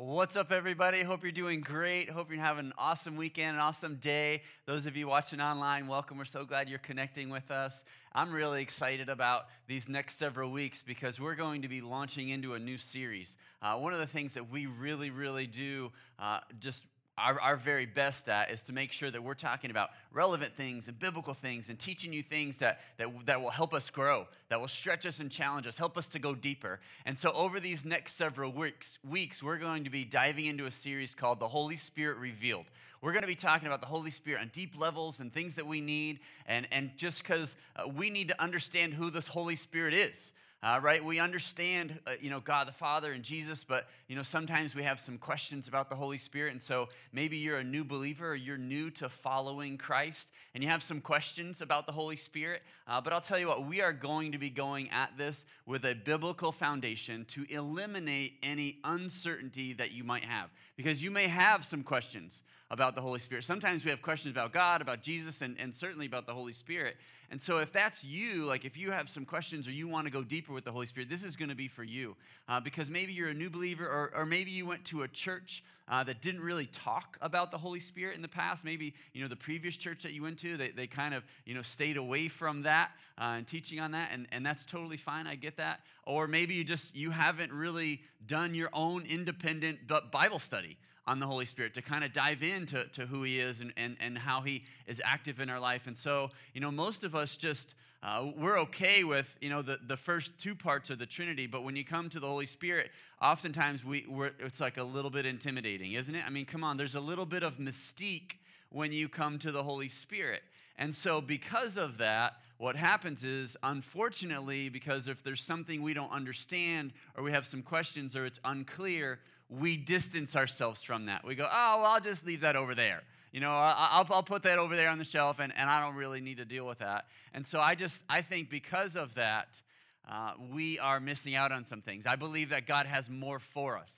What's up, everybody? Hope you're doing great. Hope you're having an awesome weekend, an awesome day. Those of you watching online, welcome. We're so glad you're connecting with us. I'm really excited about these next several weeks because we're going to be launching into a new series. Uh, one of the things that we really, really do uh, just our, our very best at is to make sure that we're talking about relevant things and biblical things and teaching you things that, that, that will help us grow, that will stretch us and challenge us, help us to go deeper. And so, over these next several weeks, weeks we're going to be diving into a series called The Holy Spirit Revealed. We're going to be talking about the Holy Spirit on deep levels and things that we need, and, and just because uh, we need to understand who this Holy Spirit is. Uh, right? We understand, uh, you know, God the Father and Jesus, but, you know, sometimes we have some questions about the Holy Spirit. And so maybe you're a new believer or you're new to following Christ and you have some questions about the Holy Spirit. Uh, but I'll tell you what, we are going to be going at this with a biblical foundation to eliminate any uncertainty that you might have. Because you may have some questions about the Holy Spirit. Sometimes we have questions about God, about Jesus, and, and certainly about the Holy Spirit. And so, if that's you, like if you have some questions or you want to go deeper with the Holy Spirit, this is going to be for you. Uh, because maybe you're a new believer, or, or maybe you went to a church uh, that didn't really talk about the Holy Spirit in the past. Maybe, you know, the previous church that you went to, they, they kind of, you know, stayed away from that uh, and teaching on that. And, and that's totally fine. I get that. Or maybe you just, you haven't really done your own independent Bible study on the Holy Spirit to kind of dive into to who He is and, and, and how He is active in our life. And so, you know, most of us just, uh, we're okay with, you know, the, the first two parts of the Trinity, but when you come to the Holy Spirit, oftentimes we, we're, it's like a little bit intimidating, isn't it? I mean, come on, there's a little bit of mystique when you come to the Holy Spirit. And so, because of that, what happens is, unfortunately, because if there's something we don't understand or we have some questions or it's unclear, we distance ourselves from that. We go, oh, well, I'll just leave that over there. You know, I'll, I'll put that over there on the shelf and, and I don't really need to deal with that. And so I just, I think because of that, uh, we are missing out on some things. I believe that God has more for us.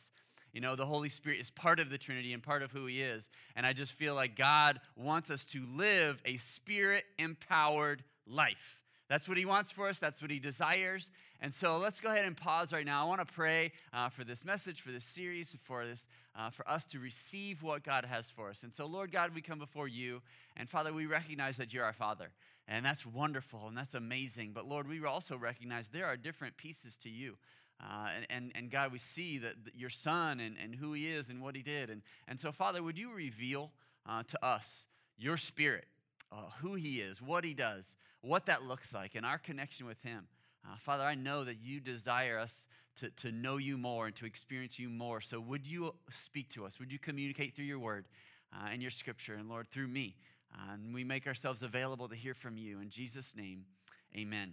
You know, the Holy Spirit is part of the Trinity and part of who He is. And I just feel like God wants us to live a spirit empowered life. That's what he wants for us. That's what he desires. And so let's go ahead and pause right now. I want to pray uh, for this message, for this series, for this, uh, for us to receive what God has for us. And so, Lord God, we come before you, and Father, we recognize that you're our Father, and that's wonderful and that's amazing. But Lord, we also recognize there are different pieces to you. Uh, and, and, and, God, we see that, that your son and, and who he is and what he did. And, and so, Father, would you reveal uh, to us your spirit, uh, who he is, what he does, what that looks like, and our connection with him. Uh, Father, I know that you desire us to, to know you more and to experience you more. So would you speak to us? Would you communicate through your word uh, and your scripture, and Lord, through me? Uh, and we make ourselves available to hear from you. In Jesus' name, amen.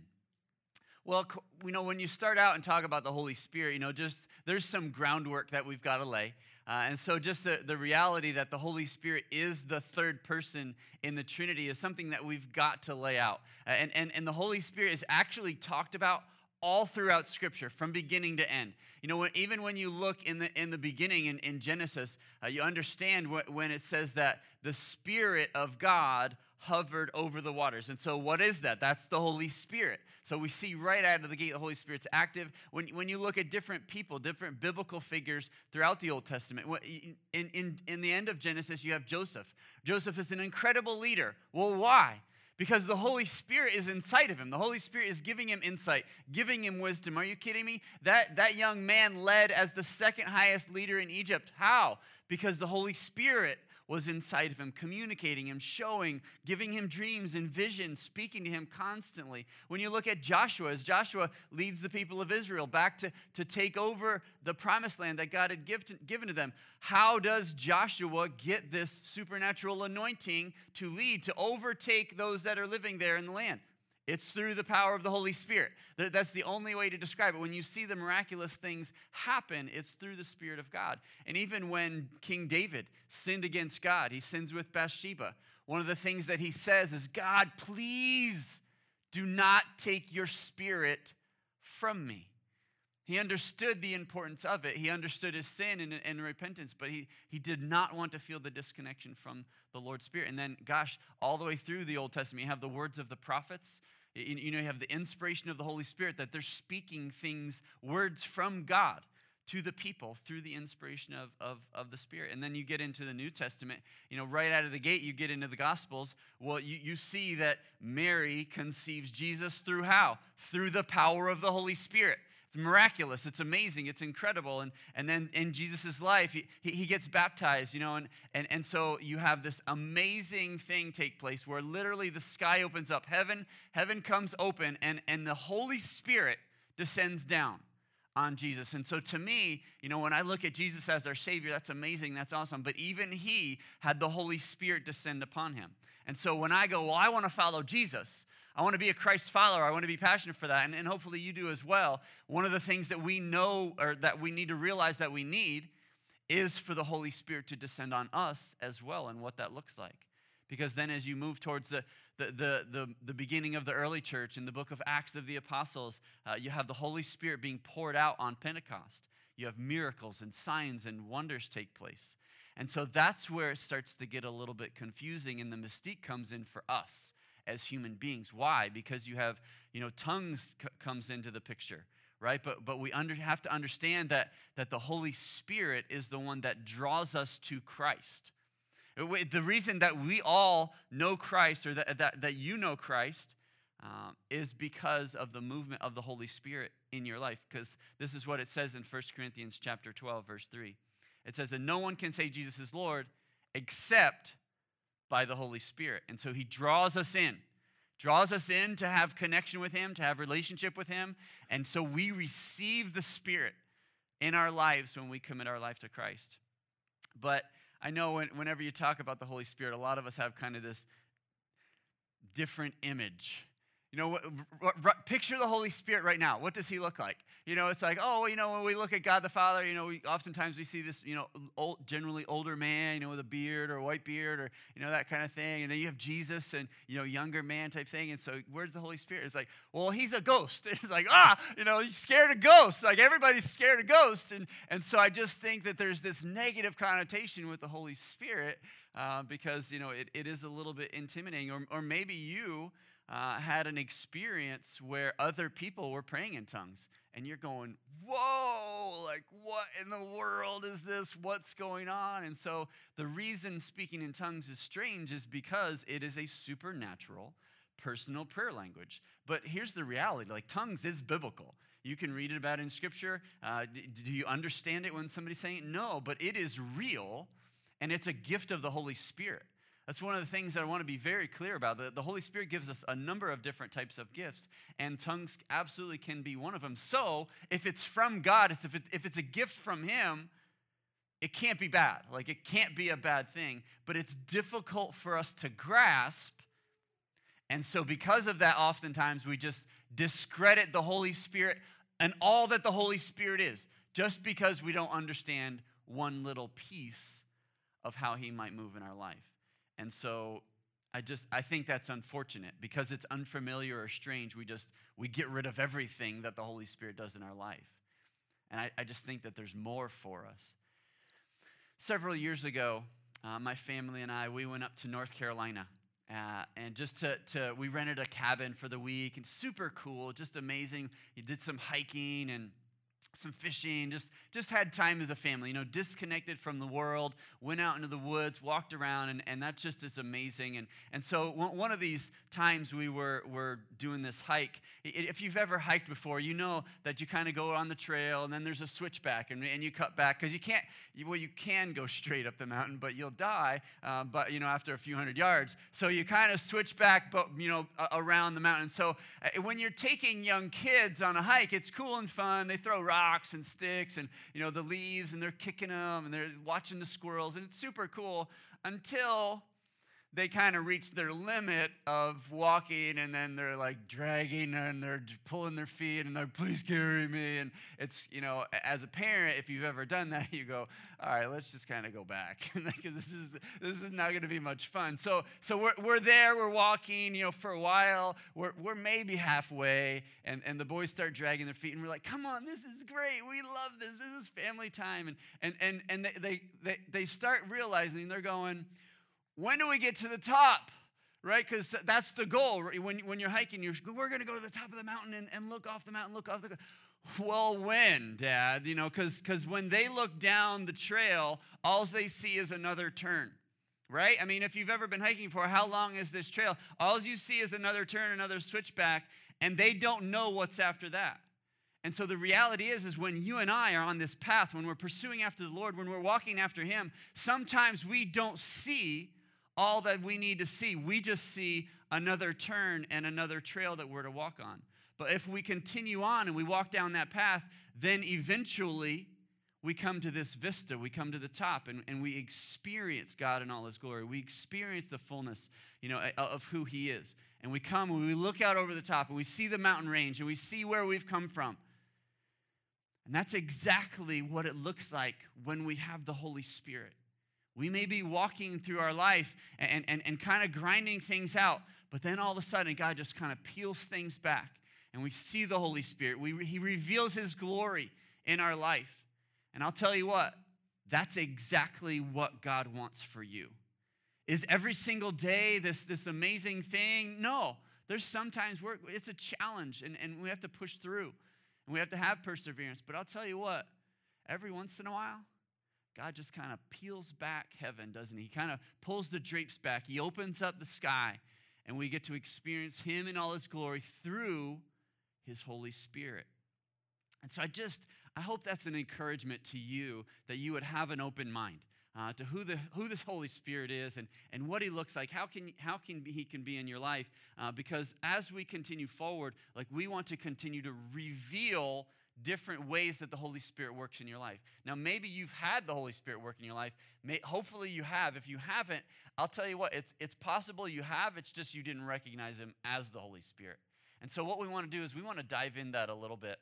Well, you know, when you start out and talk about the Holy Spirit, you know, just there's some groundwork that we've got to lay. Uh, and so, just the, the reality that the Holy Spirit is the third person in the Trinity is something that we've got to lay out. Uh, and, and, and the Holy Spirit is actually talked about all throughout Scripture, from beginning to end. You know, even when you look in the, in the beginning in, in Genesis, uh, you understand wh- when it says that the Spirit of God hovered over the waters. And so, what is that? That's the Holy Spirit. So, we see right out of the gate the Holy Spirit's active. When, when you look at different people, different biblical figures throughout the Old Testament, in, in, in the end of Genesis, you have Joseph. Joseph is an incredible leader. Well, why? Because the Holy Spirit is inside of him. The Holy Spirit is giving him insight, giving him wisdom. Are you kidding me? That, that young man led as the second highest leader in Egypt. How? Because the Holy Spirit was inside of him, communicating him, showing, giving him dreams and visions, speaking to him constantly. When you look at Joshua, as Joshua leads the people of Israel back to, to take over the promised land that God had give given to them, how does Joshua get this supernatural anointing to lead, to overtake those that are living there in the land? It's through the power of the Holy Spirit. That's the only way to describe it. When you see the miraculous things happen, it's through the Spirit of God. And even when King David sinned against God, he sins with Bathsheba. One of the things that he says is, God, please do not take your spirit from me. He understood the importance of it. He understood his sin and, and, repentance, but he, he did not want to feel the disconnection from the Lord's Spirit. And then, gosh, all the way through the Old Testament, you have the words of the prophets you know, you have the inspiration of the Holy Spirit that they're speaking things, words from God to the people through the inspiration of, of, of the Spirit. And then you get into the New Testament, you know, right out of the gate, you get into the Gospels. Well, you, you see that Mary conceives Jesus through how? Through the power of the Holy Spirit. It's miraculous. It's amazing. It's incredible. And, and then in Jesus' life, he, he gets baptized, you know, and, and, and so you have this amazing thing take place where literally the sky opens up. Heaven, heaven comes open, and, and the Holy Spirit descends down on Jesus. And so to me, you know, when I look at Jesus as our Savior, that's amazing, that's awesome. But even He had the Holy Spirit descend upon Him. And so when I go, well, I want to follow Jesus, I want to be a Christ follower, I want to be passionate for that, and, and hopefully you do as well. One of the things that we know or that we need to realize that we need is for the Holy Spirit to descend on us as well, and what that looks like. Because then as you move towards the, the, the, the, the beginning of the early church in the book of Acts of the Apostles, uh, you have the Holy Spirit being poured out on Pentecost. You have miracles and signs and wonders take place. And so that's where it starts to get a little bit confusing, and the mystique comes in for us as human beings. Why? Because you have, you know, tongues c- comes into the picture, right? But, but we under, have to understand that, that the Holy Spirit is the one that draws us to Christ. The reason that we all know Christ or that, that, that you know Christ um, is because of the movement of the Holy Spirit in your life. Because this is what it says in 1 Corinthians chapter 12, verse 3. It says that no one can say Jesus is Lord except by the Holy Spirit. And so he draws us in, draws us in to have connection with him, to have relationship with him. And so we receive the Spirit in our lives when we commit our life to Christ. But I know when, whenever you talk about the Holy Spirit, a lot of us have kind of this different image you know, picture the Holy Spirit right now. What does he look like? You know, it's like, oh, you know, when we look at God the Father, you know, we, oftentimes we see this, you know, old, generally older man, you know, with a beard or a white beard or, you know, that kind of thing. And then you have Jesus and, you know, younger man type thing. And so where's the Holy Spirit? It's like, well, he's a ghost. It's like, ah, you know, he's scared of ghosts. Like everybody's scared of ghosts. And, and so I just think that there's this negative connotation with the Holy Spirit uh, because, you know, it, it is a little bit intimidating. Or, or maybe you, uh, had an experience where other people were praying in tongues. And you're going, whoa, like what in the world is this? What's going on? And so the reason speaking in tongues is strange is because it is a supernatural personal prayer language. But here's the reality like tongues is biblical. You can read it about in scripture. Uh, do you understand it when somebody's saying it? No, but it is real and it's a gift of the Holy Spirit. That's one of the things that I want to be very clear about. The, the Holy Spirit gives us a number of different types of gifts, and tongues absolutely can be one of them. So, if it's from God, if, it, if it's a gift from Him, it can't be bad. Like, it can't be a bad thing, but it's difficult for us to grasp. And so, because of that, oftentimes we just discredit the Holy Spirit and all that the Holy Spirit is, just because we don't understand one little piece of how He might move in our life. And so I just I think that's unfortunate because it's unfamiliar or strange. We just we get rid of everything that the Holy Spirit does in our life. And I, I just think that there's more for us. Several years ago, uh, my family and I we went up to North Carolina. Uh, and just to, to, we rented a cabin for the week and super cool, just amazing. You did some hiking and some fishing, just, just had time as a family, you know, disconnected from the world, went out into the woods, walked around, and, and that just is amazing. And, and so one of these times we were, were doing this hike, if you've ever hiked before, you know that you kind of go on the trail and then there's a switchback and, and you cut back because you can't, well, you can go straight up the mountain, but you'll die, uh, but, you know, after a few hundred yards. So you kind of switch back, but, you know, around the mountain. So uh, when you're taking young kids on a hike, it's cool and fun. They throw rocks rocks and sticks and you know the leaves and they're kicking them and they're watching the squirrels and it's super cool until they kind of reach their limit of walking and then they're like dragging and they're pulling their feet and they're please carry me. And it's you know as a parent if you've ever done that you go all right let's just kind of go back. Because this is this is not going to be much fun. So so we're, we're there we're walking you know for a while. We're, we're maybe halfway and, and the boys start dragging their feet and we're like come on this is great. We love this. This is family time. And and and, and they, they, they, they start realizing they're going when do we get to the top? Right? Because that's the goal. When, when you're hiking, you're, we're going to go to the top of the mountain and, and look off the mountain, look off the. Well, when, Dad? You know, because when they look down the trail, all they see is another turn, right? I mean, if you've ever been hiking for, how long is this trail? All you see is another turn, another switchback, and they don't know what's after that. And so the reality is, is when you and I are on this path, when we're pursuing after the Lord, when we're walking after Him, sometimes we don't see all that we need to see. We just see another turn and another trail that we're to walk on. But if we continue on and we walk down that path, then eventually we come to this vista. We come to the top and, and we experience God in all his glory. We experience the fullness, you know, of who he is. And we come and we look out over the top and we see the mountain range and we see where we've come from. And that's exactly what it looks like when we have the Holy Spirit. We may be walking through our life and, and, and kind of grinding things out, but then all of a sudden, God just kind of peels things back and we see the Holy Spirit. We, he reveals His glory in our life. And I'll tell you what, that's exactly what God wants for you. Is every single day this, this amazing thing? No. There's sometimes where it's a challenge and, and we have to push through and we have to have perseverance. But I'll tell you what, every once in a while, God just kind of peels back heaven, doesn't he? He kind of pulls the drapes back. He opens up the sky, and we get to experience Him in all His glory through his Holy Spirit. And so I just, I hope that's an encouragement to you that you would have an open mind. Uh, to who, the, who this Holy Spirit is and, and what he looks like, how can, how can he can be in your life. Uh, because as we continue forward, like we want to continue to reveal different ways that the Holy Spirit works in your life. Now, maybe you've had the Holy Spirit work in your life. May, hopefully, you have. If you haven't, I'll tell you what, it's, it's possible you have. It's just you didn't recognize him as the Holy Spirit. And so, what we want to do is we want to dive in that a little bit.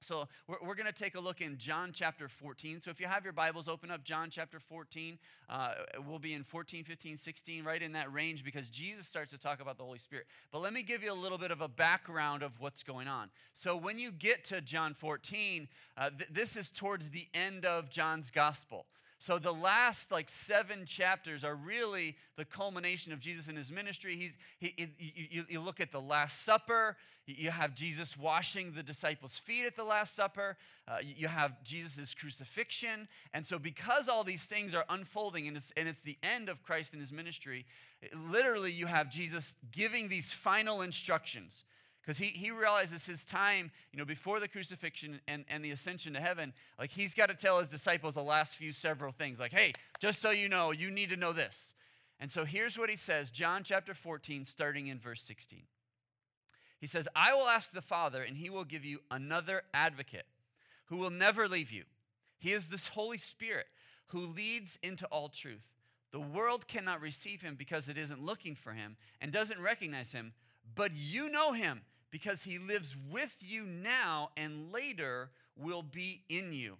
So, we're, we're going to take a look in John chapter 14. So, if you have your Bibles, open up John chapter 14. Uh, we'll be in 14, 15, 16, right in that range because Jesus starts to talk about the Holy Spirit. But let me give you a little bit of a background of what's going on. So, when you get to John 14, uh, th- this is towards the end of John's gospel. So the last like seven chapters are really the culmination of Jesus and his ministry. He's, he, you, you look at the Last Supper. You have Jesus washing the disciples' feet at the Last Supper. Uh, you have Jesus' crucifixion. And so, because all these things are unfolding and it's, and it's the end of Christ and his ministry, literally, you have Jesus giving these final instructions because he, he realizes his time, you know, before the crucifixion and, and the ascension to heaven, like he's got to tell his disciples the last few several things. Like, hey, just so you know, you need to know this. And so here's what he says John chapter 14, starting in verse 16. He says, I will ask the Father, and he will give you another advocate who will never leave you. He is this Holy Spirit who leads into all truth. The world cannot receive him because it isn't looking for him and doesn't recognize him, but you know him because he lives with you now and later will be in you.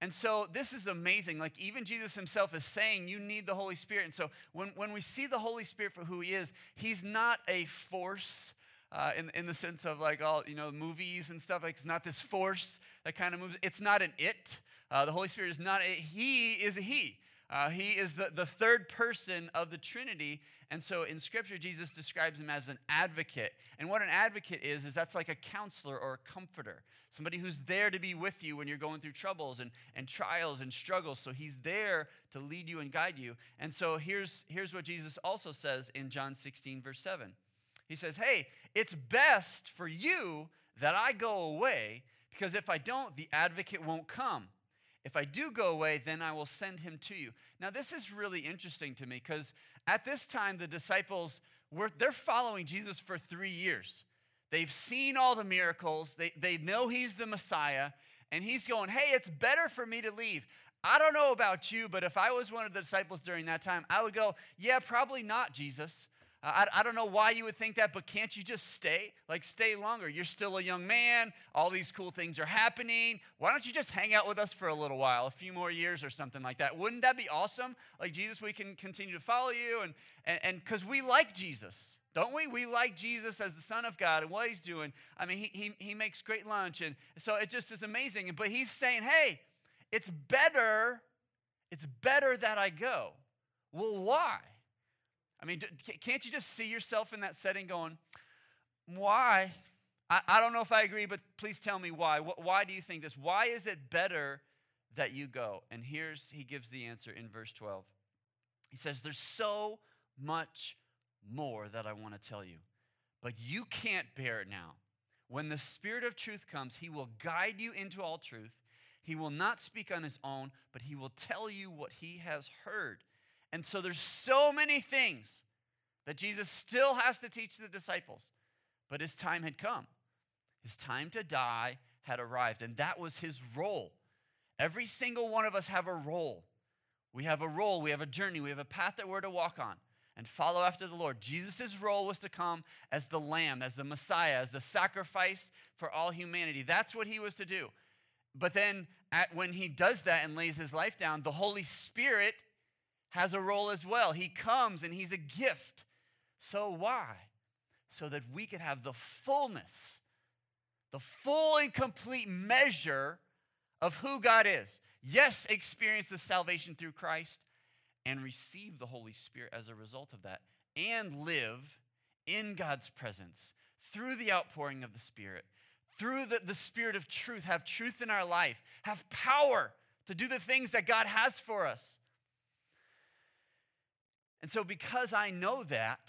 And so this is amazing. Like, even Jesus himself is saying you need the Holy Spirit. And so when, when we see the Holy Spirit for who he is, he's not a force uh, in, in the sense of like all, you know, movies and stuff. Like, it's not this force that kind of moves. It's not an it. Uh, the Holy Spirit is not a he, is a he. Uh, he is the, the third person of the Trinity. And so in Scripture, Jesus describes him as an advocate. And what an advocate is, is that's like a counselor or a comforter, somebody who's there to be with you when you're going through troubles and, and trials and struggles. So he's there to lead you and guide you. And so here's, here's what Jesus also says in John 16, verse 7. He says, Hey, it's best for you that I go away, because if I don't, the advocate won't come. If I do go away, then I will send him to you. Now, this is really interesting to me because at this time, the disciples were they're following Jesus for three years. They've seen all the miracles, they, they know he's the Messiah, and he's going, Hey, it's better for me to leave. I don't know about you, but if I was one of the disciples during that time, I would go, Yeah, probably not, Jesus. I, I don't know why you would think that, but can't you just stay? Like, stay longer. You're still a young man. All these cool things are happening. Why don't you just hang out with us for a little while, a few more years or something like that? Wouldn't that be awesome? Like, Jesus, we can continue to follow you. And and because we like Jesus, don't we? We like Jesus as the Son of God and what he's doing. I mean, he, he, he makes great lunch. And so it just is amazing. But he's saying, hey, it's better, it's better that I go. Well, why? I mean, can't you just see yourself in that setting going, why? I, I don't know if I agree, but please tell me why. Why do you think this? Why is it better that you go? And here's, he gives the answer in verse 12. He says, There's so much more that I want to tell you, but you can't bear it now. When the Spirit of truth comes, he will guide you into all truth. He will not speak on his own, but he will tell you what he has heard. And so there's so many things that Jesus still has to teach the disciples, but his time had come. His time to die had arrived, and that was his role. Every single one of us have a role. We have a role, we have a journey, we have a path that we're to walk on and follow after the Lord. Jesus' role was to come as the lamb, as the Messiah, as the sacrifice for all humanity. That's what he was to do. But then at, when he does that and lays his life down, the Holy Spirit has a role as well. He comes and he's a gift. So why? So that we could have the fullness, the full and complete measure of who God is. Yes, experience the salvation through Christ and receive the Holy Spirit as a result of that and live in God's presence through the outpouring of the Spirit, through the, the Spirit of truth, have truth in our life, have power to do the things that God has for us. And so, because I know that,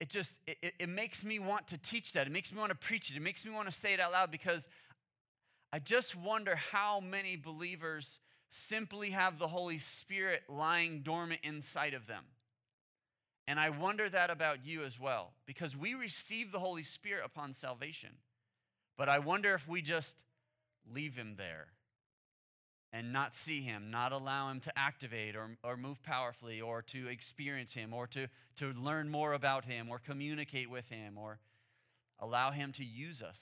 it just it, it makes me want to teach that. It makes me want to preach it. It makes me want to say it out loud because I just wonder how many believers simply have the Holy Spirit lying dormant inside of them. And I wonder that about you as well, because we receive the Holy Spirit upon salvation. But I wonder if we just leave him there and not see him, not allow him to activate or, or move powerfully or to experience him or to, to learn more about him or communicate with him or allow him to use us.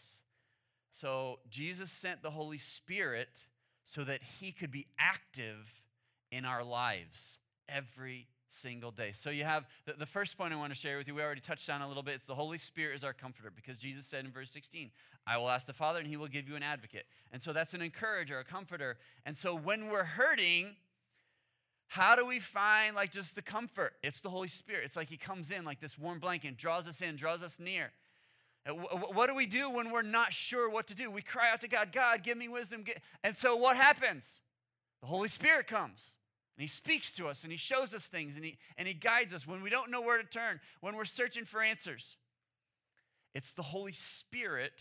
So Jesus sent the Holy Spirit so that he could be active in our lives every single day. So you have the, the first point I want to share with you. We already touched on a little bit. It's the Holy Spirit is our comforter because Jesus said in verse 16, I will ask the Father and he will give you an advocate. And so that's an encourager, a comforter. And so when we're hurting, how do we find like just the comfort? It's the Holy Spirit. It's like he comes in like this warm blanket, draws us in, draws us near. What do we do when we're not sure what to do? We cry out to God, God, give me wisdom. And so what happens? The Holy Spirit comes and He speaks to us and He shows us things and He, and he guides us when we don't know where to turn, when we're searching for answers. It's the Holy Spirit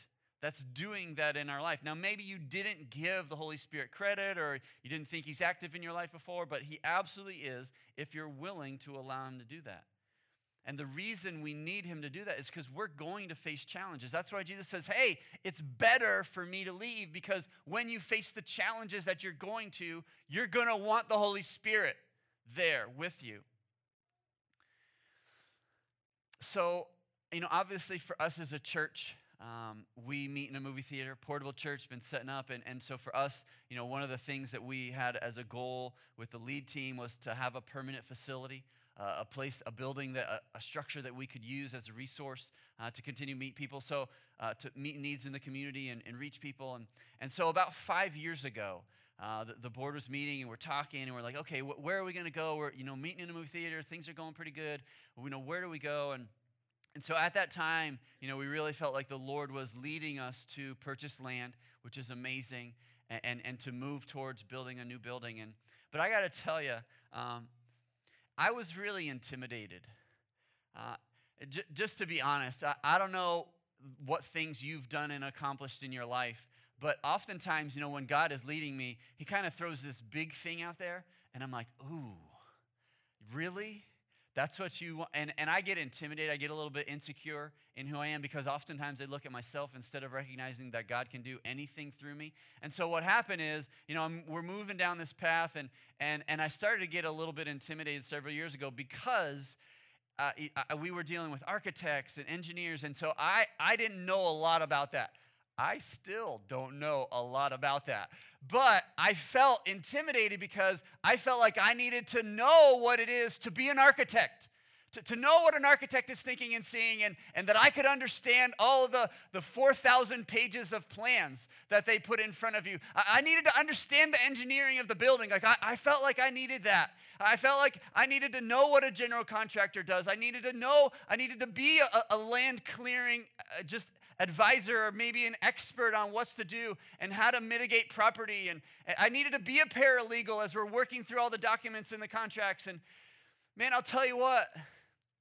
that's doing that in our life. Now, maybe you didn't give the Holy Spirit credit or you didn't think He's active in your life before, but He absolutely is if you're willing to allow Him to do that. And the reason we need him to do that is because we're going to face challenges. That's why Jesus says, Hey, it's better for me to leave because when you face the challenges that you're going to, you're going to want the Holy Spirit there with you. So, you know, obviously for us as a church, um, we meet in a movie theater, portable church, been setting up. And, and so for us, you know, one of the things that we had as a goal with the lead team was to have a permanent facility uh, a place, a building, that, a, a, structure that we could use as a resource uh, to continue meet people, so uh, to meet needs in the community and, and, reach people. And, and so about five years ago, uh, the, the, board was meeting and we're talking and we're like, okay, wh- where are we going to go? We're, you know, meeting in a movie theater. Things are going pretty good. We know where do we go? And, and so at that time, you know, we really felt like the Lord was leading us to purchase land, which is amazing, and, and, and to move towards building a new building. And, but I got to tell you, um, I was really intimidated. Uh, j- just to be honest, I, I don't know what things you've done and accomplished in your life, but oftentimes, you know, when God is leading me, He kind of throws this big thing out there, and I'm like, ooh, really? That's what you want. And, and I get intimidated. I get a little bit insecure in who I am because oftentimes I look at myself instead of recognizing that God can do anything through me. And so what happened is, you know, I'm, we're moving down this path, and, and, and I started to get a little bit intimidated several years ago because uh, we were dealing with architects and engineers. And so I, I didn't know a lot about that. I still don't know a lot about that. But I felt intimidated because I felt like I needed to know what it is to be an architect. To, to know what an architect is thinking and seeing, and, and that I could understand all the, the 4,000 pages of plans that they put in front of you. I, I needed to understand the engineering of the building. Like, I, I felt like I needed that. I felt like I needed to know what a general contractor does. I needed to know, I needed to be a, a land clearing, uh, just advisor or maybe an expert on what's to do and how to mitigate property. And I needed to be a paralegal as we're working through all the documents and the contracts. And man, I'll tell you what,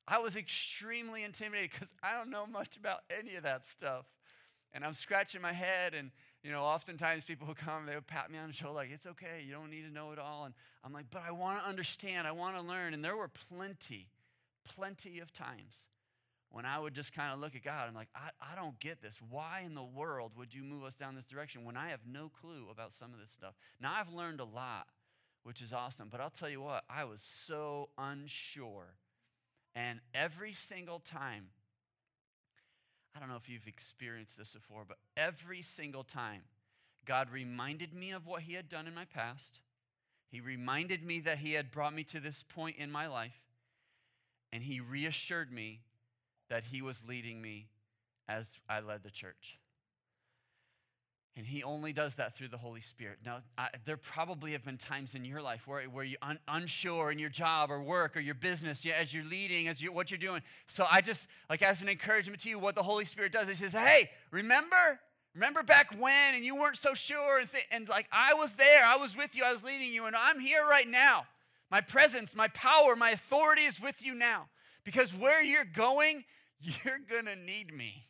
I was extremely intimidated because I don't know much about any of that stuff. And I'm scratching my head and you know, oftentimes people who come, they would pat me on the shoulder like, it's okay, you don't need to know it all. And I'm like, but I want to understand, I want to learn. And there were plenty, plenty of times when I would just kind of look at God, I'm like, I, I don't get this. Why in the world would you move us down this direction when I have no clue about some of this stuff? Now I've learned a lot, which is awesome, but I'll tell you what, I was so unsure. And every single time I don't know if you've experienced this before, but every single time God reminded me of what He had done in my past, He reminded me that He had brought me to this point in my life, and He reassured me that He was leading me as I led the church. And he only does that through the Holy Spirit. Now, I, there probably have been times in your life where, where you're un, unsure in your job or work or your business as you're leading, as you, what you're doing. So I just, like, as an encouragement to you, what the Holy Spirit does is says, hey, remember? Remember back when and you weren't so sure and, th- and like I was there, I was with you, I was leading you, and I'm here right now. My presence, my power, my authority is with you now. Because where you're going, you're gonna need me.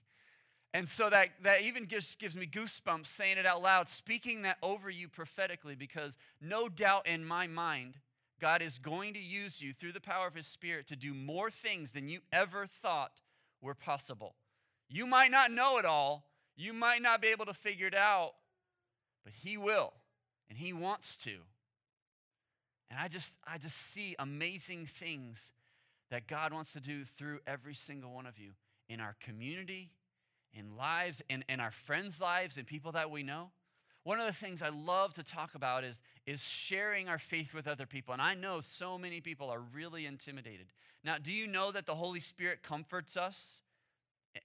And so that, that even just gives me goosebumps saying it out loud, speaking that over you prophetically, because no doubt in my mind, God is going to use you through the power of His Spirit to do more things than you ever thought were possible. You might not know it all, you might not be able to figure it out, but He will, and He wants to. And I just, I just see amazing things that God wants to do through every single one of you in our community in lives, in, in our friends' lives, and people that we know. One of the things I love to talk about is, is sharing our faith with other people. And I know so many people are really intimidated. Now, do you know that the Holy Spirit comforts us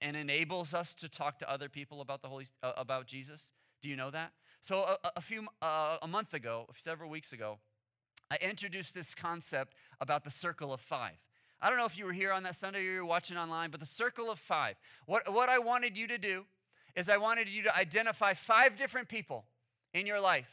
and enables us to talk to other people about, the Holy, uh, about Jesus? Do you know that? So, a, a few, uh, a month ago, several weeks ago, I introduced this concept about the circle of five. I don't know if you were here on that Sunday or you're watching online, but the circle of five. What, what I wanted you to do is I wanted you to identify five different people in your life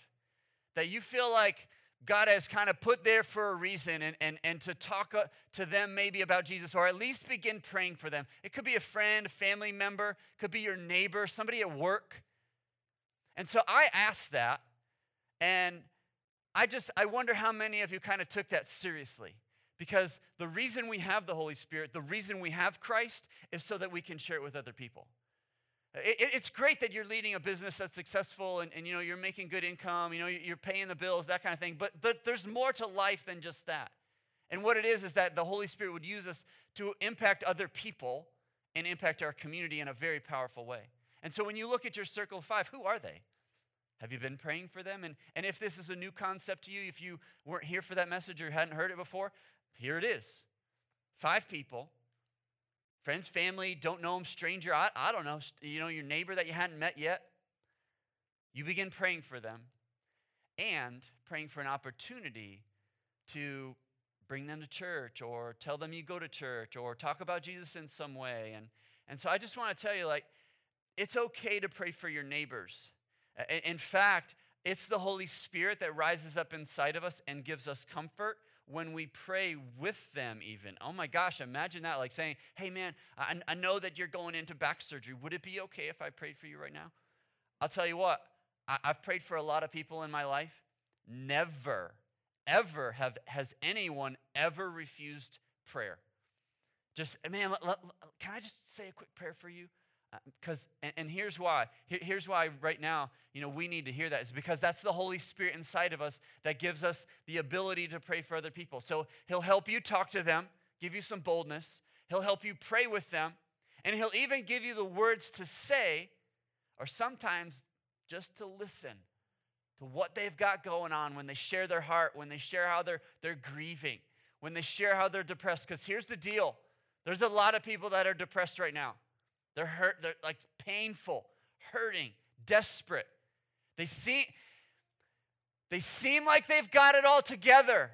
that you feel like God has kind of put there for a reason and, and, and to talk uh, to them maybe about Jesus or at least begin praying for them. It could be a friend, a family member, could be your neighbor, somebody at work. And so I asked that, and I just, I wonder how many of you kind of took that seriously. Because the reason we have the Holy Spirit, the reason we have Christ, is so that we can share it with other people. It, it's great that you're leading a business that's successful and, and you know you're making good income, you know you're paying the bills, that kind of thing. But, but there's more to life than just that. And what it is is that the Holy Spirit would use us to impact other people and impact our community in a very powerful way. And so when you look at your circle of five, who are they? Have you been praying for them? And, and if this is a new concept to you, if you weren't here for that message or hadn't heard it before, here it is five people friends, family, don't know them, stranger, I, I don't know, you know, your neighbor that you hadn't met yet. You begin praying for them and praying for an opportunity to bring them to church or tell them you go to church or talk about Jesus in some way. And, and so I just want to tell you, like, it's okay to pray for your neighbors. In fact, it's the Holy Spirit that rises up inside of us and gives us comfort when we pray with them, even. Oh my gosh, imagine that. Like saying, hey man, I, I know that you're going into back surgery. Would it be okay if I prayed for you right now? I'll tell you what, I, I've prayed for a lot of people in my life. Never, ever have, has anyone ever refused prayer. Just, man, can I just say a quick prayer for you? Because and, and, here's why Here, here's why right now you know we need to hear that is because that's the holy spirit inside of us that gives us the ability to pray for other people. So he'll help you talk to them give you some boldness. He'll help you pray with them and he'll even give you the words to say or sometimes just to listen to what they've got going on when they share their heart when they share how they're they're grieving when they share how they're depressed. Because here's the deal. There's a lot of people that are depressed right now they're hurt, they're like painful, hurting, desperate. They seem, they seem like they've got it all together.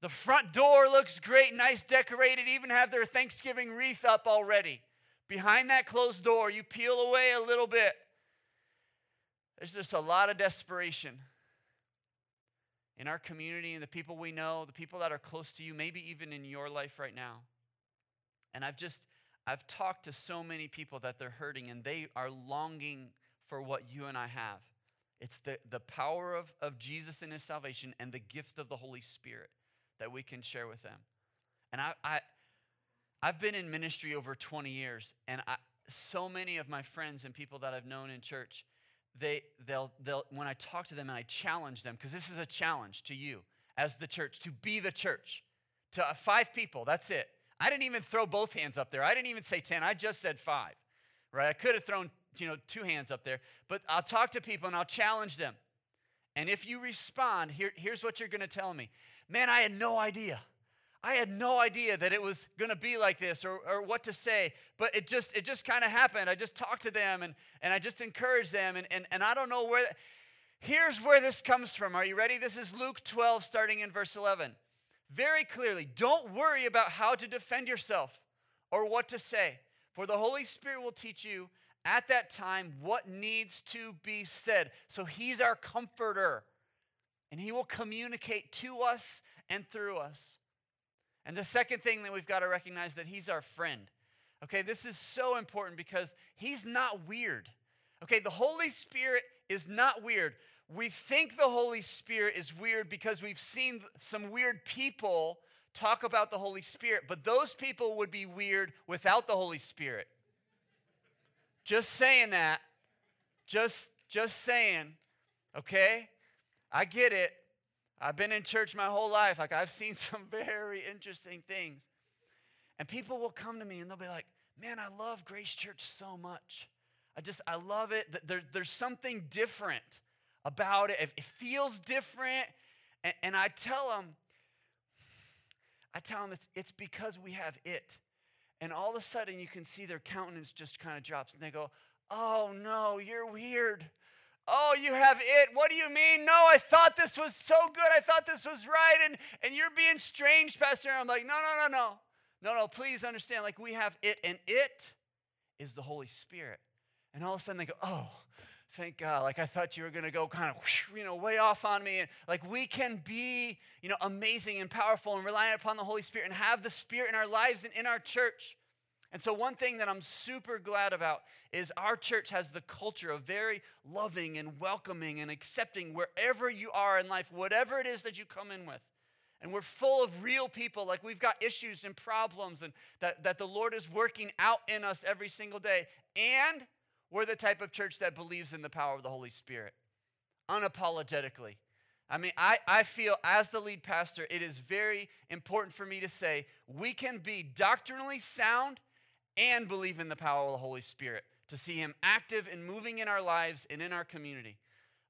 The front door looks great, nice decorated, even have their Thanksgiving wreath up already. behind that closed door, you peel away a little bit, there's just a lot of desperation in our community and the people we know, the people that are close to you, maybe even in your life right now. And I've just, I've talked to so many people that they're hurting and they are longing for what you and I have. It's the, the power of, of Jesus and his salvation and the gift of the Holy Spirit that we can share with them. And I, I, I've been in ministry over 20 years, and I, so many of my friends and people that I've known in church, they, they'll, they'll, when I talk to them and I challenge them, because this is a challenge to you as the church, to be the church, to uh, five people, that's it. I didn't even throw both hands up there. I didn't even say 10. I just said five, right? I could have thrown, you know, two hands up there, but I'll talk to people and I'll challenge them. And if you respond, here, here's what you're going to tell me. Man, I had no idea. I had no idea that it was going to be like this or, or what to say, but it just it just kind of happened. I just talked to them and, and I just encouraged them and, and, and I don't know where here's where this comes from. Are you ready? This is Luke 12 starting in verse 11. Very clearly, don't worry about how to defend yourself or what to say, for the Holy Spirit will teach you at that time what needs to be said. So he's our comforter and he will communicate to us and through us. And the second thing that we've got to recognize that he's our friend. Okay, this is so important because he's not weird. Okay, the Holy Spirit is not weird. We think the Holy Spirit is weird because we've seen some weird people talk about the Holy Spirit, but those people would be weird without the Holy Spirit. Just saying that. Just just saying. Okay? I get it. I've been in church my whole life. Like, I've seen some very interesting things. And people will come to me and they'll be like, man, I love Grace Church so much. I just, I love it. There, there's something different about it. It feels different. And, and I tell them, I tell them it's, it's because we have it. And all of a sudden, you can see their countenance just kind of drops. And they go, Oh, no, you're weird. Oh, you have it. What do you mean? No, I thought this was so good. I thought this was right. And, and you're being strange, Pastor. And I'm like, no, no, no, no. No, no, please understand. Like, we have it, and it is the Holy Spirit. And all of a sudden they go, oh, thank God. Like, I thought you were going to go kind of, you know, way off on me. And like, we can be, you know, amazing and powerful and reliant upon the Holy Spirit and have the Spirit in our lives and in our church. And so, one thing that I'm super glad about is our church has the culture of very loving and welcoming and accepting wherever you are in life, whatever it is that you come in with. And we're full of real people, like we've got issues and problems, and that, that the Lord is working out in us every single day. And we're the type of church that believes in the power of the Holy Spirit unapologetically. I mean, I, I feel as the lead pastor, it is very important for me to say we can be doctrinally sound and believe in the power of the Holy Spirit to see Him active and moving in our lives and in our community.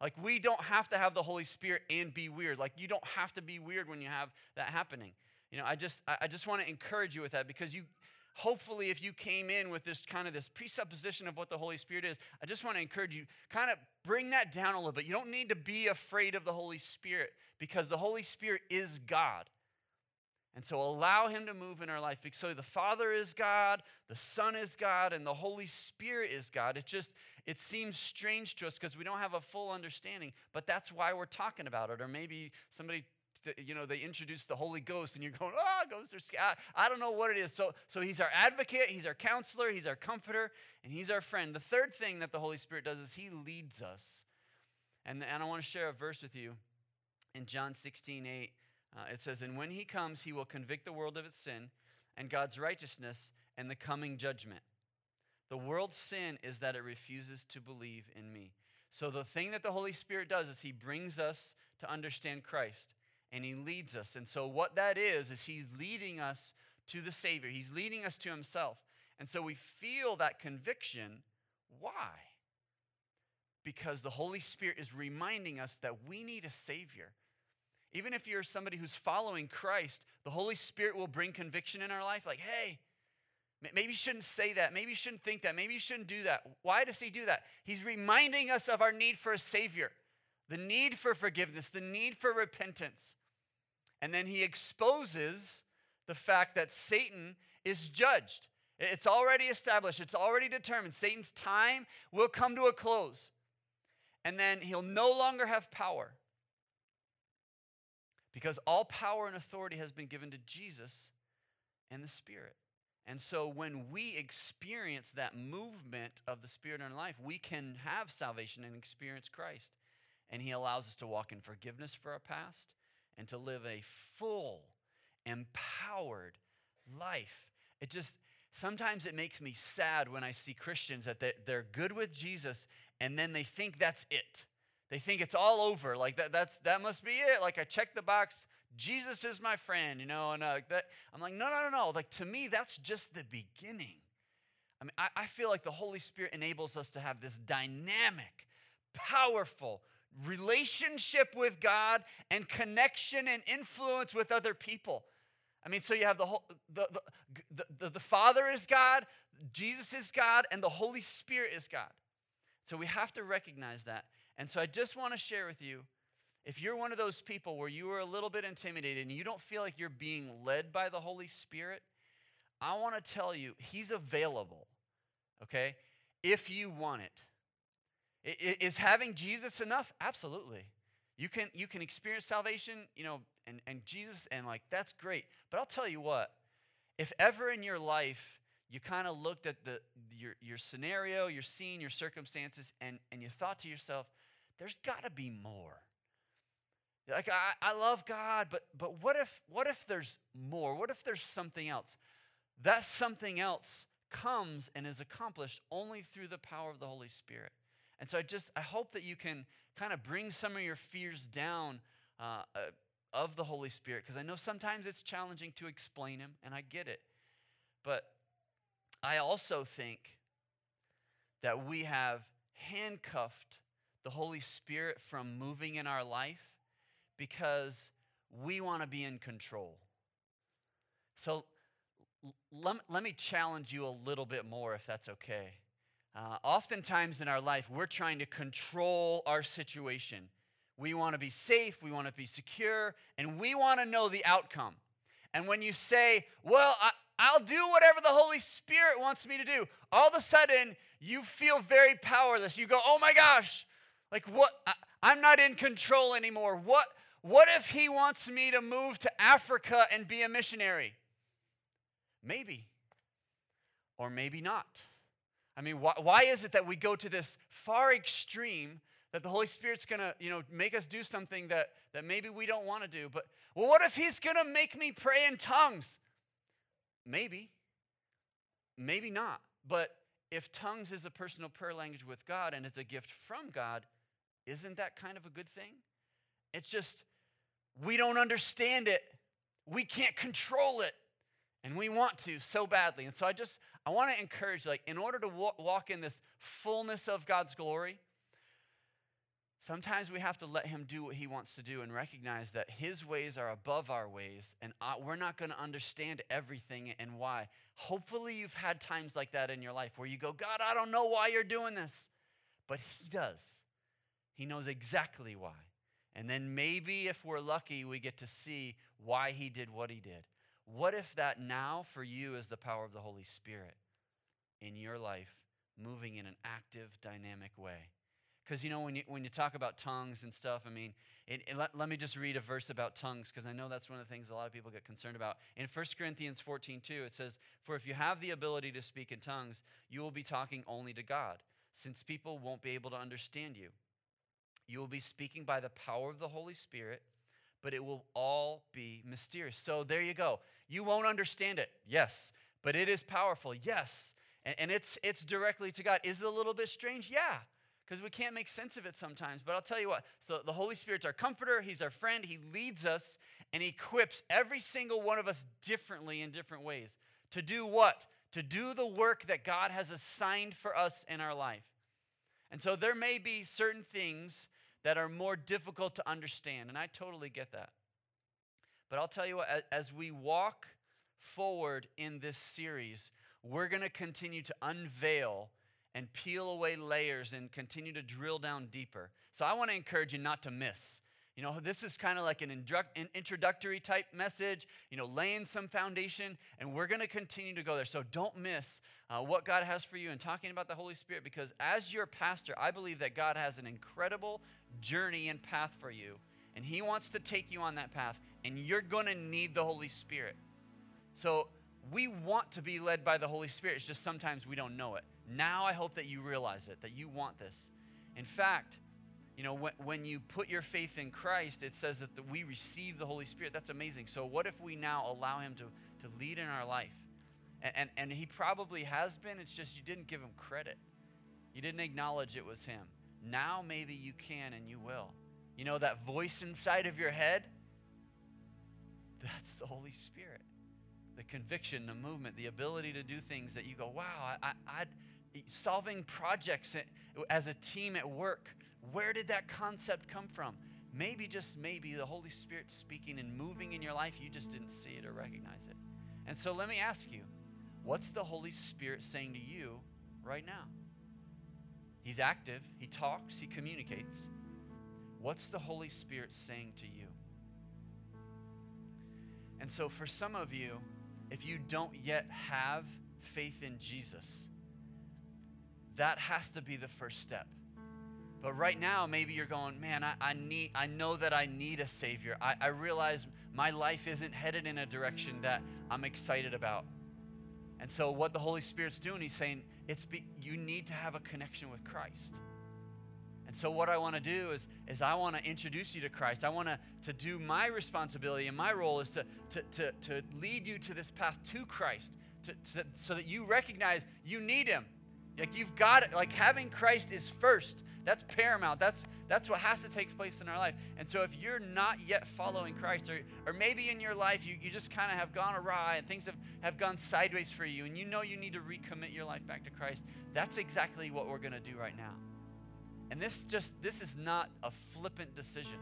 Like, we don't have to have the Holy Spirit and be weird. Like, you don't have to be weird when you have that happening. You know, I just, I just want to encourage you with that because you, hopefully, if you came in with this kind of this presupposition of what the Holy Spirit is, I just want to encourage you, kind of bring that down a little bit. You don't need to be afraid of the Holy Spirit because the Holy Spirit is God. And so allow him to move in our life. So the Father is God, the Son is God, and the Holy Spirit is God. It just, it seems strange to us because we don't have a full understanding, but that's why we're talking about it. Or maybe somebody, you know, they introduce the Holy Ghost and you're going, oh, ghosts are. I don't know what it is. So, so he's our advocate, he's our counselor, he's our comforter, and he's our friend. The third thing that the Holy Spirit does is he leads us. And, and I want to share a verse with you in John 16, 8. Uh, it says, And when he comes, he will convict the world of its sin and God's righteousness and the coming judgment. The world's sin is that it refuses to believe in me. So the thing that the Holy Spirit does is he brings us to understand Christ and he leads us. And so what that is, is he's leading us to the Savior, he's leading us to himself. And so we feel that conviction. Why? Because the Holy Spirit is reminding us that we need a Savior. Even if you're somebody who's following Christ, the Holy Spirit will bring conviction in our life like, hey, maybe you shouldn't say that. Maybe you shouldn't think that. Maybe you shouldn't do that. Why does He do that? He's reminding us of our need for a Savior, the need for forgiveness, the need for repentance. And then He exposes the fact that Satan is judged. It's already established, it's already determined. Satan's time will come to a close, and then he'll no longer have power. Because all power and authority has been given to Jesus and the Spirit. And so when we experience that movement of the Spirit in our life, we can have salvation and experience Christ. And He allows us to walk in forgiveness for our past and to live a full, empowered life. It just, sometimes it makes me sad when I see Christians that they're good with Jesus and then they think that's it. They think it's all over. Like that, that's, that must be it. Like I checked the box, Jesus is my friend, you know, and uh, that, I'm like, no, no, no, no. Like to me, that's just the beginning. I mean, I, I feel like the Holy Spirit enables us to have this dynamic, powerful relationship with God and connection and influence with other people. I mean, so you have the whole, the, the, the, the Father is God, Jesus is God, and the Holy Spirit is God. So we have to recognize that. And so I just want to share with you if you're one of those people where you are a little bit intimidated and you don't feel like you're being led by the Holy Spirit, I want to tell you, He's available, okay? If you want it. Is having Jesus enough? Absolutely. You can, you can experience salvation, you know, and, and Jesus, and like, that's great. But I'll tell you what, if ever in your life you kind of looked at the, your, your scenario, your scene, your circumstances, and, and you thought to yourself, there's got to be more. Like I, I love God, but but what if what if there's more? What if there's something else? That something else comes and is accomplished only through the power of the Holy Spirit. And so I just I hope that you can kind of bring some of your fears down uh, uh, of the Holy Spirit because I know sometimes it's challenging to explain Him, and I get it. But I also think that we have handcuffed the Holy Spirit from moving in our life because we want to be in control. So let, let me challenge you a little bit more, if that's okay. Uh, oftentimes in our life, we're trying to control our situation. We want to be safe, we want to be secure, and we want to know the outcome. And when you say, Well, I, I'll do whatever the Holy Spirit wants me to do, all of a sudden you feel very powerless. You go, Oh my gosh, like what? I, I'm not in control anymore. What, what if he wants me to move to Africa and be a missionary? Maybe. Or maybe not. I mean, why, why is it that we go to this far extreme that the Holy Spirit's going to, you know, make us do something that, that maybe we don't want to do? But, well, what if he's going to make me pray in tongues? Maybe. Maybe not. But if tongues is a personal prayer language with God and it's a gift from God, isn't that kind of a good thing? It's just we don't understand it. We can't control it. And we want to so badly. And so I just, I want to encourage, like, in order to walk in this fullness of God's glory, sometimes we have to let Him do what He wants to do and recognize that His ways are above our ways, and uh, we're not going to understand everything and why. Hopefully, you've had times like that in your life where you go, God, I don't know why you're doing this. But He does. He knows exactly why. And then maybe if we're lucky, we get to see why he did what he did. What if that now for you is the power of the Holy Spirit in your life, moving in an active, dynamic way? Because, you know, when you, when you talk about tongues and stuff, I mean, it, it, let, let me just read a verse about tongues because I know that's one of the things a lot of people get concerned about. In 1 Corinthians 14, 2, it says, For if you have the ability to speak in tongues, you will be talking only to God, since people won't be able to understand you. You will be speaking by the power of the Holy Spirit, but it will all be mysterious. So there you go. You won't understand it, yes, but it is powerful, yes. And, and it's, it's directly to God. Is it a little bit strange? Yeah, because we can't make sense of it sometimes. But I'll tell you what so the Holy Spirit's our comforter, He's our friend, He leads us and equips every single one of us differently in different ways. To do what? To do the work that God has assigned for us in our life. And so there may be certain things that are more difficult to understand. And I totally get that. But I'll tell you what, as we walk forward in this series, we're going to continue to unveil and peel away layers and continue to drill down deeper. So I want to encourage you not to miss. You know, this is kind of like an introductory type message, you know, laying some foundation, and we're going to continue to go there. So don't miss uh, what God has for you and talking about the Holy Spirit because as your pastor, I believe that God has an incredible journey and path for you, and He wants to take you on that path, and you're going to need the Holy Spirit. So we want to be led by the Holy Spirit, it's just sometimes we don't know it. Now I hope that you realize it, that you want this. In fact, you know, when, when you put your faith in Christ, it says that the, we receive the Holy Spirit. That's amazing. So, what if we now allow Him to, to lead in our life? And, and, and He probably has been, it's just you didn't give Him credit. You didn't acknowledge it was Him. Now, maybe you can and you will. You know, that voice inside of your head, that's the Holy Spirit. The conviction, the movement, the ability to do things that you go, wow, I, I, solving projects as a team at work where did that concept come from? Maybe, just maybe, the Holy Spirit speaking and moving in your life, you just didn't see it or recognize it. And so let me ask you what's the Holy Spirit saying to you right now? He's active, He talks, He communicates. What's the Holy Spirit saying to you? And so, for some of you, if you don't yet have faith in Jesus, that has to be the first step. But right now, maybe you're going, man, I, I, need, I know that I need a Savior. I, I realize my life isn't headed in a direction that I'm excited about. And so, what the Holy Spirit's doing, He's saying, it's be, you need to have a connection with Christ. And so, what I want to do is, is I want to introduce you to Christ. I want to, to do my responsibility, and my role is to, to, to, to lead you to this path to Christ to, to, so that you recognize you need Him. Like, you've got it. Like, having Christ is first. That's paramount. That's, that's what has to take place in our life. And so if you're not yet following Christ, or, or maybe in your life you, you just kind of have gone awry and things have, have gone sideways for you, and you know you need to recommit your life back to Christ, that's exactly what we're going to do right now. And this just this is not a flippant decision.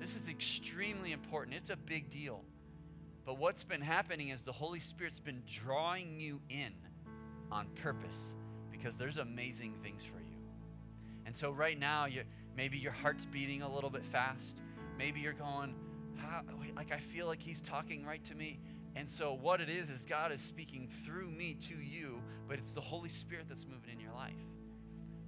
This is extremely important. It's a big deal. But what's been happening is the Holy Spirit's been drawing you in on purpose because there's amazing things for you. And so right now, you maybe your heart's beating a little bit fast. Maybe you're going, like I feel like he's talking right to me. And so what it is is God is speaking through me to you, but it's the Holy Spirit that's moving in your life.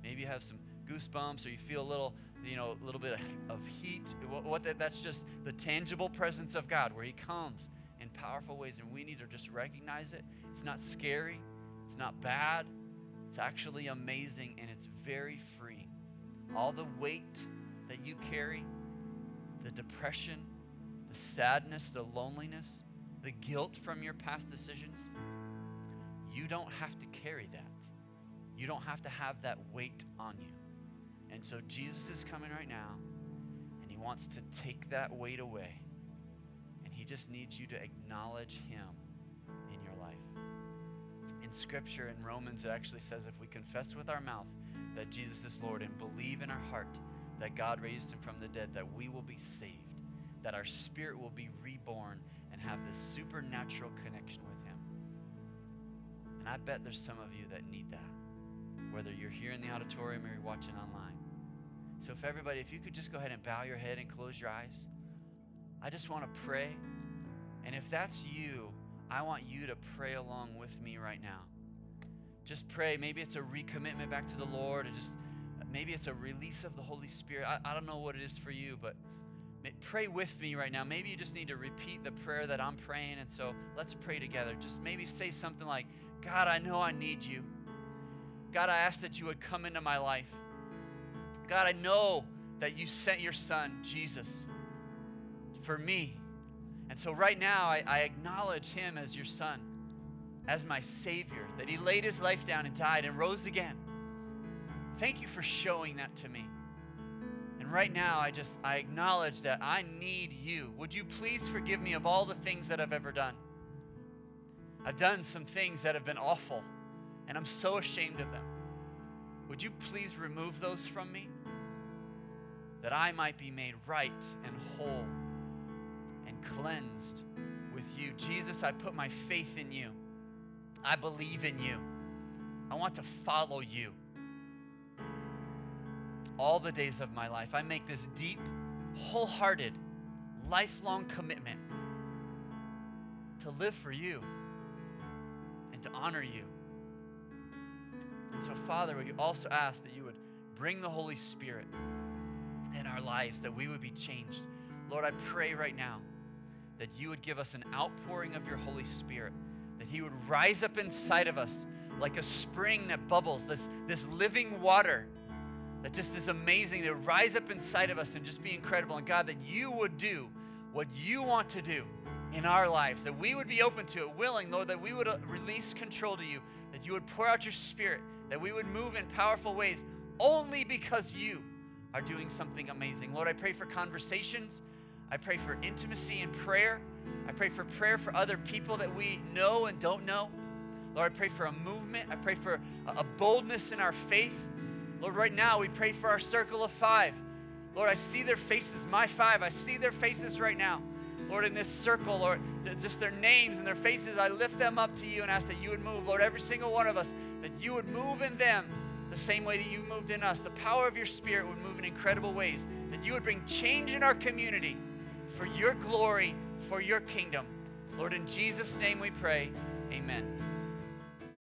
Maybe you have some goosebumps or you feel a little, you know, a little bit of, heat. What that, that's just the tangible presence of God where he comes in powerful ways and we need to just recognize it. It's not scary. It's not bad. It's actually amazing and it's very freeing all the weight that you carry, the depression, the sadness, the loneliness, the guilt from your past decisions, you don't have to carry that. You don't have to have that weight on you. And so Jesus is coming right now, and he wants to take that weight away. And he just needs you to acknowledge him in your life. In Scripture, in Romans, it actually says if we confess with our mouth that Jesus is Lord and believe in our heart that God raised him from the dead, that we will be saved, that our spirit will be reborn and have this supernatural connection with him. And I bet there's some of you that need that, whether you're here in the auditorium or you're watching online. So, if everybody, if you could just go ahead and bow your head and close your eyes, I just want to pray. And if that's you, I want you to pray along with me right now just pray. Maybe it's a recommitment back to the Lord, or just maybe it's a release of the Holy Spirit. I, I don't know what it is for you, but pray with me right now. Maybe you just need to repeat the prayer that I'm praying, and so let's pray together. Just maybe say something like, God, I know I need you. God, I ask that you would come into my life. God, I know that you sent your son, Jesus, for me. And so right now, I, I acknowledge him as your son as my Savior, that He laid His life down and died and rose again. Thank you for showing that to me. And right now, I just, I acknowledge that I need you. Would you please forgive me of all the things that I've ever done? I've done some things that have been awful, and I'm so ashamed of them. Would you please remove those from me? That I might be made right and whole and cleansed with you. Jesus, I put my faith in you. I believe in you. I want to follow you all the days of my life. I make this deep, wholehearted, lifelong commitment to live for you and to honor you. And so, Father, we also ask that you would bring the Holy Spirit in our lives, that we would be changed. Lord, I pray right now that you would give us an outpouring of your Holy Spirit, that He would rise up inside of us like a spring that bubbles, this, this living water that just is amazing to rise up inside of us and just be incredible. And God, that you would do what you want to do in our lives, that we would be open to it, willing, Lord, that we would uh, release control to you, that you would pour out your spirit, that we would move in powerful ways only because you are doing something amazing. Lord, I pray for conversations. I pray for intimacy and prayer. I pray for prayer for other people that we know and don't know. Lord, I pray for a movement. I pray for a boldness in our faith. Lord, right now we pray for our circle of five. Lord, I see their faces, my five. I see their faces right now. Lord, in this circle, Lord, just their names and their faces, I lift them up to you and ask that you would move, Lord, every single one of us, that you would move in them the same way that you moved in us. The power of your Spirit would move in incredible ways, that you would bring change in our community for your glory, for your kingdom. Lord, in Jesus' name we pray. Amen.